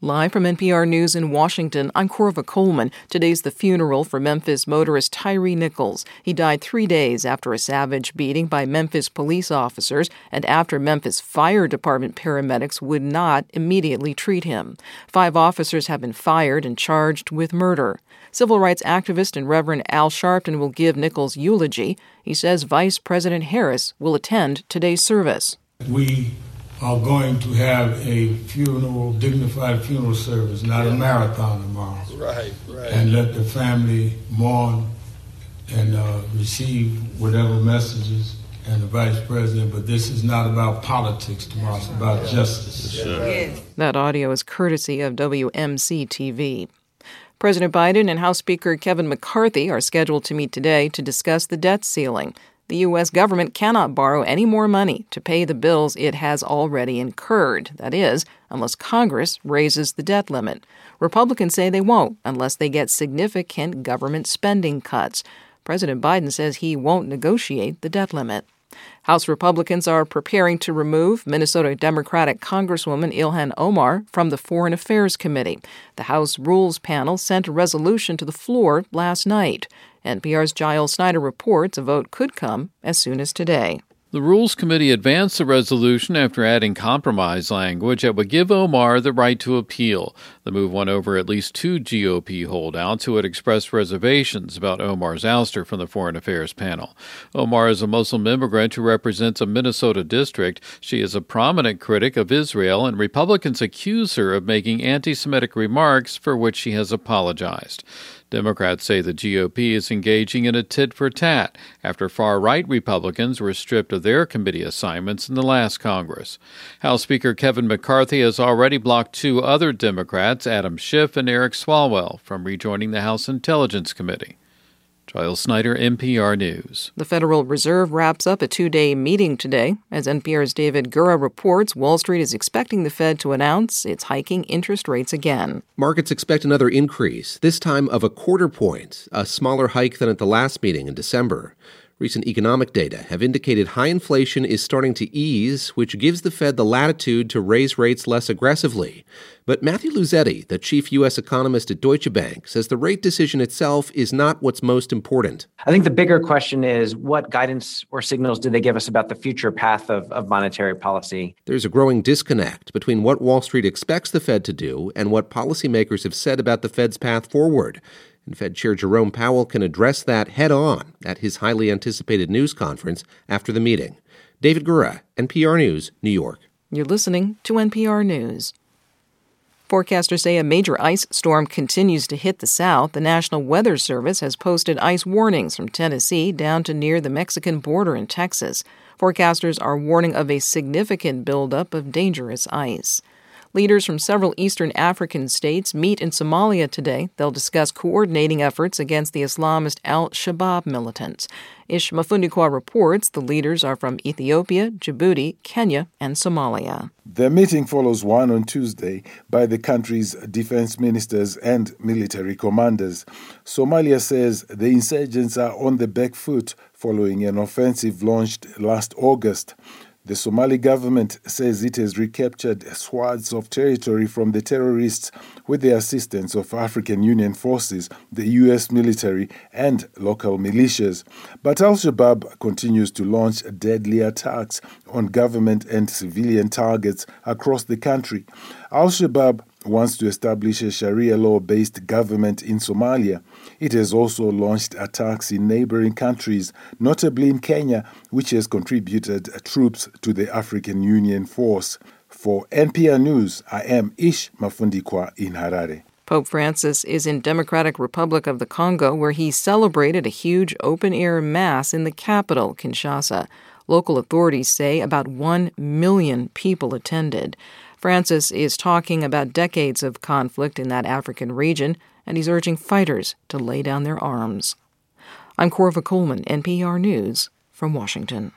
Live from NPR News in Washington, I'm Korva Coleman. Today's the funeral for Memphis motorist Tyre Nichols. He died three days after a savage beating by Memphis police officers and after Memphis Fire Department paramedics would not immediately treat him. Five officers have been fired and charged with murder. Civil rights activist and Reverend Al Sharpton will give Nichols eulogy. He says Vice President Harris will attend today's service. We are going to have a funeral, dignified funeral service, not yeah. a marathon tomorrow. Right, right. And let the family mourn and uh, receive whatever messages and the vice president. But this is not about politics tomorrow, it's about yeah. justice. Sure. That audio is courtesy of WMC TV. President Biden and House Speaker Kevin McCarthy are scheduled to meet today to discuss the debt ceiling the U.S. government cannot borrow any more money to pay the bills it has already incurred. That is, unless Congress raises the debt limit. Republicans say they won't unless they get significant government spending cuts. President Biden says he won't negotiate the debt limit. House Republicans are preparing to remove Minnesota Democratic Congresswoman Ilhan Omar from the Foreign Affairs Committee. The House Rules Panel sent a resolution to the floor last night. NPR's Giles Snyder reports a vote could come as soon as today. The Rules Committee advanced the resolution after adding compromise language that would give Omar the right to appeal. The move won over at least two GOP holdouts who had expressed reservations about Omar's ouster from the Foreign Affairs panel. Omar is a Muslim immigrant who represents a Minnesota district. She is a prominent critic of Israel, and Republicans accuse her of making anti Semitic remarks for which she has apologized. Democrats say the GOP is engaging in a tit for tat after far right Republicans were stripped of their committee assignments in the last Congress. House Speaker Kevin McCarthy has already blocked two other Democrats, Adam Schiff and Eric Swalwell, from rejoining the House Intelligence Committee. Giles Snyder, NPR News. The Federal Reserve wraps up a two day meeting today. As NPR's David Gura reports, Wall Street is expecting the Fed to announce it's hiking interest rates again. Markets expect another increase, this time of a quarter point, a smaller hike than at the last meeting in December. Recent economic data have indicated high inflation is starting to ease, which gives the Fed the latitude to raise rates less aggressively. But Matthew Luzzetti, the chief U.S. economist at Deutsche Bank, says the rate decision itself is not what's most important. I think the bigger question is what guidance or signals do they give us about the future path of, of monetary policy? There's a growing disconnect between what Wall Street expects the Fed to do and what policymakers have said about the Fed's path forward and Fed Chair Jerome Powell can address that head on at his highly anticipated news conference after the meeting. David Gura, NPR News, New York. You're listening to NPR News. Forecasters say a major ice storm continues to hit the south. The National Weather Service has posted ice warnings from Tennessee down to near the Mexican border in Texas. Forecasters are warning of a significant buildup of dangerous ice. Leaders from several eastern African states meet in Somalia today. They'll discuss coordinating efforts against the Islamist al Shabaab militants. Ish Mafundikwa reports the leaders are from Ethiopia, Djibouti, Kenya, and Somalia. The meeting follows one on Tuesday by the country's defense ministers and military commanders. Somalia says the insurgents are on the back foot following an offensive launched last August. The Somali government says it has recaptured swaths of territory from the terrorists with the assistance of African Union forces, the U.S. military, and local militias. But Al Shabaab continues to launch deadly attacks on government and civilian targets across the country. Al Shabaab wants to establish a Sharia law based government in Somalia. It has also launched attacks in neighboring countries, notably in Kenya, which has contributed troops to the African Union force. For NPR News, I am Ish Mafundikwa in Harare. Pope Francis is in Democratic Republic of the Congo where he celebrated a huge open-air mass in the capital, Kinshasa. Local authorities say about 1 million people attended. Francis is talking about decades of conflict in that African region, and he's urging fighters to lay down their arms. I'm Korva Coleman, NPR News, from Washington.